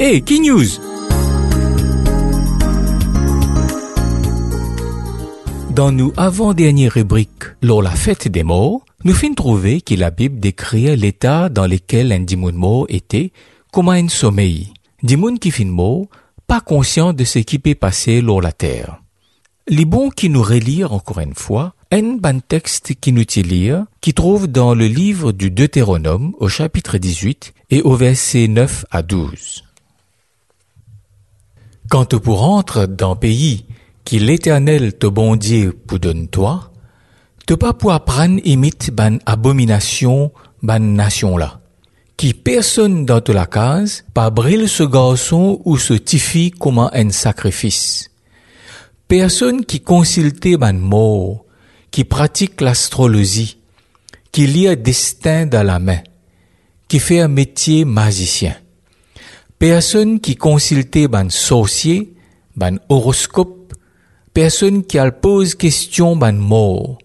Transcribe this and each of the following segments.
Hey, qui news? Dans nos avant-dernières rubriques, lors la fête des morts, nous finissons trouver que la Bible décrit l'état dans lequel un dimoun mort était comme un sommeil. Dimoun qui fin mort, pas conscient de ce qui peut passer lors la terre. Les bons qui nous relire encore une fois, un bon texte qui nous lire, qui trouve dans le livre du Deutéronome au chapitre 18 et au verset 9 à 12. Quand tu pour rentre dans pays qui l'Éternel te bon Dieu pour donne toi, te pas pour apprendre imite ban abomination ban nation là. Qui personne dans toute la case, pas brille ce garçon ou ce tifi comme un sacrifice. Personne qui consulte ban mort, qui pratique l'astrologie, qui lit un destin dans la main, qui fait un métier magicien. Personne qui consulte ban sorcier, ban horoscope, personne qui al pose question ban mort.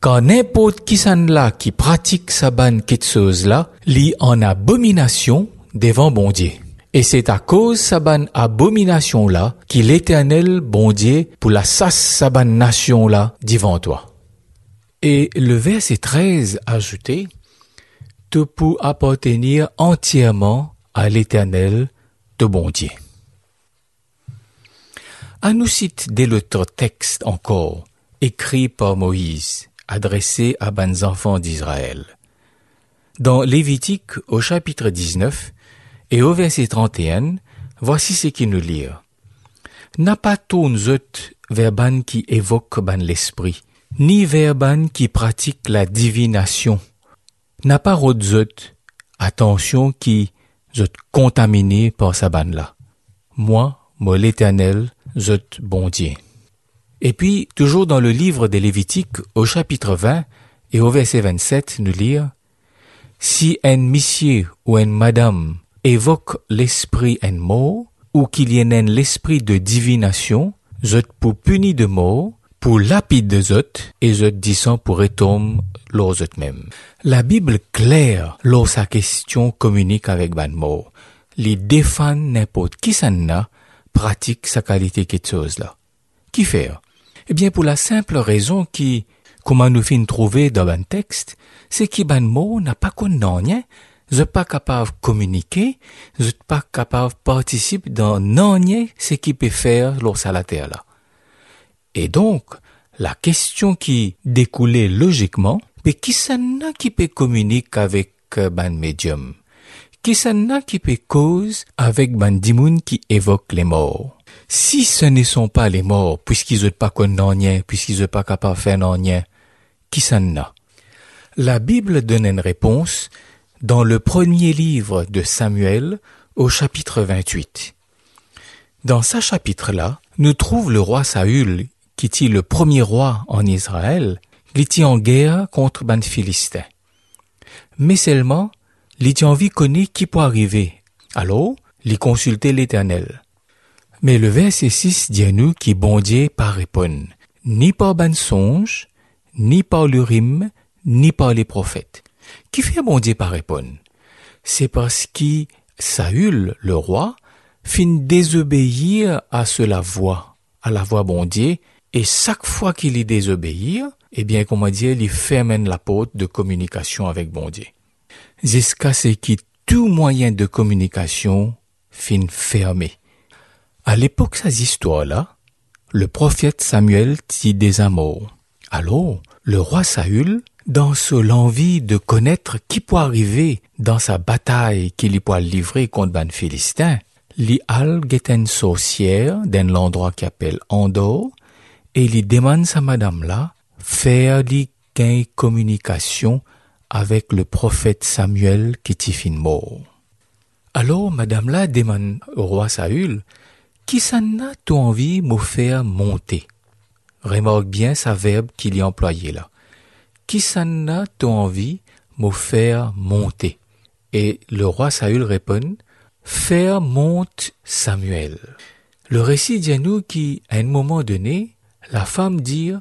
Quand n'importe qui s'en là qui pratique sa ban chose là, lit en abomination devant bon Dieu. Et c'est à cause sa ban abomination là qu'il l'éternel bon Dieu pour la sasse sa ban nation là devant toi. Et le verset 13 ajouté, te pour appartenir entièrement à l'éternel de bon Dieu. À nous cite dès l'autre texte encore, écrit par Moïse, adressé à bons enfants d'Israël. Dans Lévitique au chapitre 19 et au verset 31, voici ce qui nous lit. N'a pas zot vers ban qui évoque ban l'esprit, ni vers ban qui pratique la divination. N'a pas zot, attention qui contaminé par sa. Moi, moi l'éternel, Dieu. Et puis, toujours dans le livre des Lévitiques, au chapitre 20 et au verset 27, nous lire Si un monsieur ou une madame évoque l'esprit un mot, ou qu'il y ait l'esprit de divination, zot pour de mort, pour lapide de zot, et zot disant pour l'or zot même. La Bible claire, lors sa question communique avec ban mot, les défend n'importe qui s'en pratique sa qualité chose là. Qui faire? Eh bien, pour la simple raison qui, comment nous fin trouver dans un texte, c'est que ban mot n'a pas connu je pas capable communiquer, je pas capable participer dans non ce qui peut faire lors à la terre là. Et donc, la question qui découlait logiquement, mais qui s'en qui peut communiquer avec ban médium? Qui s'en qui peut cause avec ban dimoun qui évoque les morts? Si ce ne sont pas les morts, puisqu'ils n'ont pas connu puisqu'ils n'ont pas capable de faire non qui s'en a? La Bible donne une réponse dans le premier livre de Samuel au chapitre 28. Dans ce chapitre-là, nous trouve le roi Saül, qui était le premier roi en Israël, qui était en guerre contre ban Philistin. Mais seulement, il était envie connaître qui peut arriver. Alors, il consultait l'Éternel. Mais le verset 6 dit nous qui bon Dieu pas répondre, ni par ban songe, ni par l'urim, ni par les prophètes. Qui fait bon Dieu pas répondre? C'est parce que Saül, le roi, fin désobéir à cela voix, à la voix bon Dieu, et chaque fois qu'il y désobéir, eh bien, comment dire, il ferme la porte de communication avec bon Dieu. Jusqu'à ce que tout moyen de communication fin fermé. À l'époque, ces histoires-là, le prophète Samuel dit des amours. Alors, le roi Saül, dans l'envie de connaître qui peut arriver dans sa bataille qu'il y peut livrer contre ban Philistin, li al une sorcière d'un endroit qui appelle Andor, et il demande sa madame là, faire li gain communication avec le prophète Samuel qui t'y fin mort. Alors, madame là demande au roi Saül, qui s'en a tout envie me faire monter? Remarque bien sa verbe qu'il y a employé là. Qui s'en a tout envie me faire monter? Et le roi Saül répond, faire monte Samuel. Le récit dit à nous qu'à un moment donné, la femme dit,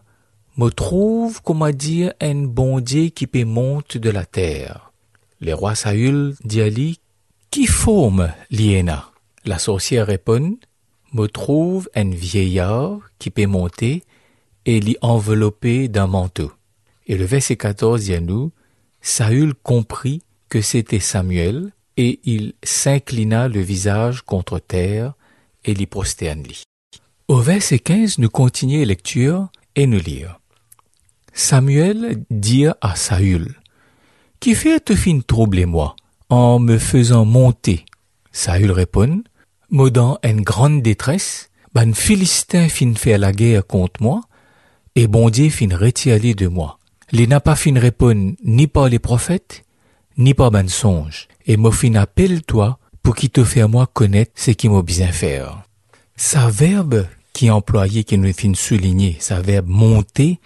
me trouve, comment dire, un bon Dieu qui peut monte de la terre. Le roi Saül dit à lui, qui forme l'iena? La sorcière répond, me trouve un vieillard qui peut monter et l'y envelopper d'un manteau. Et le verset 14 dit à Saül comprit que c'était Samuel, et il s'inclina le visage contre terre et l'y prosterna. Au verset 15, nous continuons lecture et nous lire. Samuel dit à Saül, Qui fait te fin troubler moi en me faisant monter? Saül répond, Moi dans une grande détresse, ban Philistin fin faire la guerre contre moi, et bon Dieu fin retirer de moi. Les n'a pas fin répondre ni par les prophètes, ni par ban songe, et mo fin appelle toi pour qui te faire moi connaître ce qui m'a bien faire. Sa verbe qui est employé, qui nous fin souligner, sa verbe monter,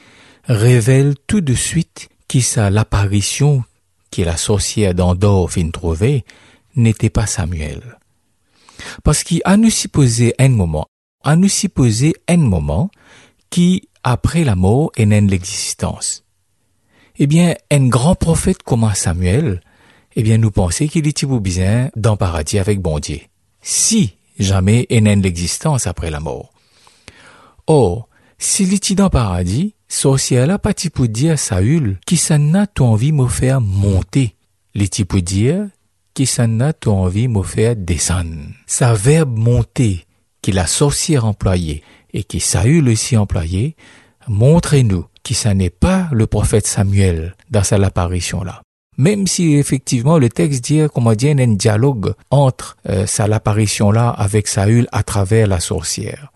révèle tout de suite qui ça l'apparition qui la sorcière d'Andorre fin trouver n'était pas Samuel. Parce qu'il a nous supposé un moment, a nous supposé un moment qui, après la mort, est l'existence eh bien, un grand prophète comme Samuel, eh bien, nous pensons qu'il était bien dans paradis avec bon Dieu. Si jamais n'a l'existence après la mort. Or, s'il était dans paradis, sorcier là pas pour dire Saül qui s'en n'a envie de me faire monter. Les pour dire qui s'en n'a envie de me faire descendre. Sa verbe monter, qui la sorcière employée et qui Saül aussi employé, montrez-nous qui ça n'est pas le prophète Samuel dans cette apparition-là. Même si effectivement le texte dit comment dire un dialogue entre euh, sa apparition-là avec Saül à travers la sorcière.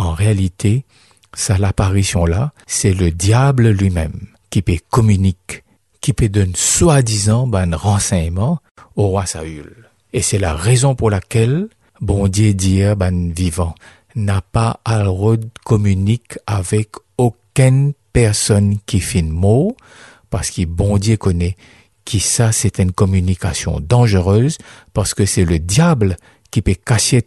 En réalité, sa apparition-là, c'est le diable lui-même qui peut communiquer, qui peut donner soi-disant ben, renseignement au roi Saül. Et c'est la raison pour laquelle bon Dieu dit ben vivant n'a pas à communique avec aucune personne qui fait mot, parce que bon Dieu connaît qui ça c'est une communication dangereuse, parce que c'est le diable qui peut cacher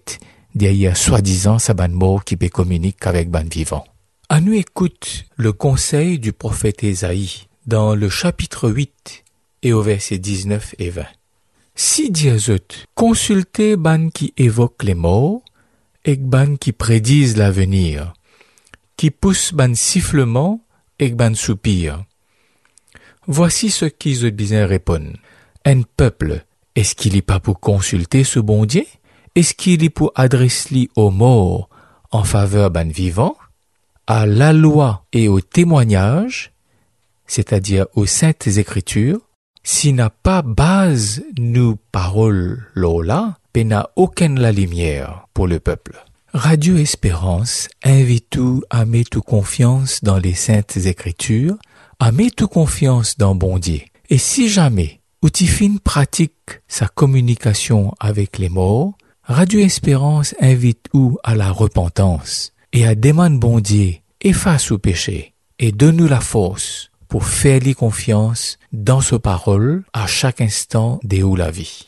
derrière soi-disant sa ban mort qui peut communiquer avec ban vivant. À nous écoute le conseil du prophète Ésaïe dans le chapitre 8 et au verset 19 et 20. Si Diazot consultez ban qui évoque les morts et ban qui prédisent l'avenir, qui pousse ban sifflement et ban soupir. Voici ce qu'ils bien répondent. Un peuple, est-ce qu'il est pas pour consulter ce bon Dieu? Est-ce qu'il est pour adresser aux morts en faveur ban vivant? À la loi et au témoignage, c'est-à-dire aux saintes écritures, s'il n'a pas base nous paroles là, n'a aucune la lumière pour le peuple. Radio Espérance invite tout à mettre confiance dans les saintes écritures, à mettre confiance dans bon Dieu. Et si jamais Outifine pratique sa communication avec les morts, Radio Espérance invite ou à la repentance et à demander bon Dieu efface au péché et donne-nous la force pour faire les confiance dans ce parole à chaque instant de la vie.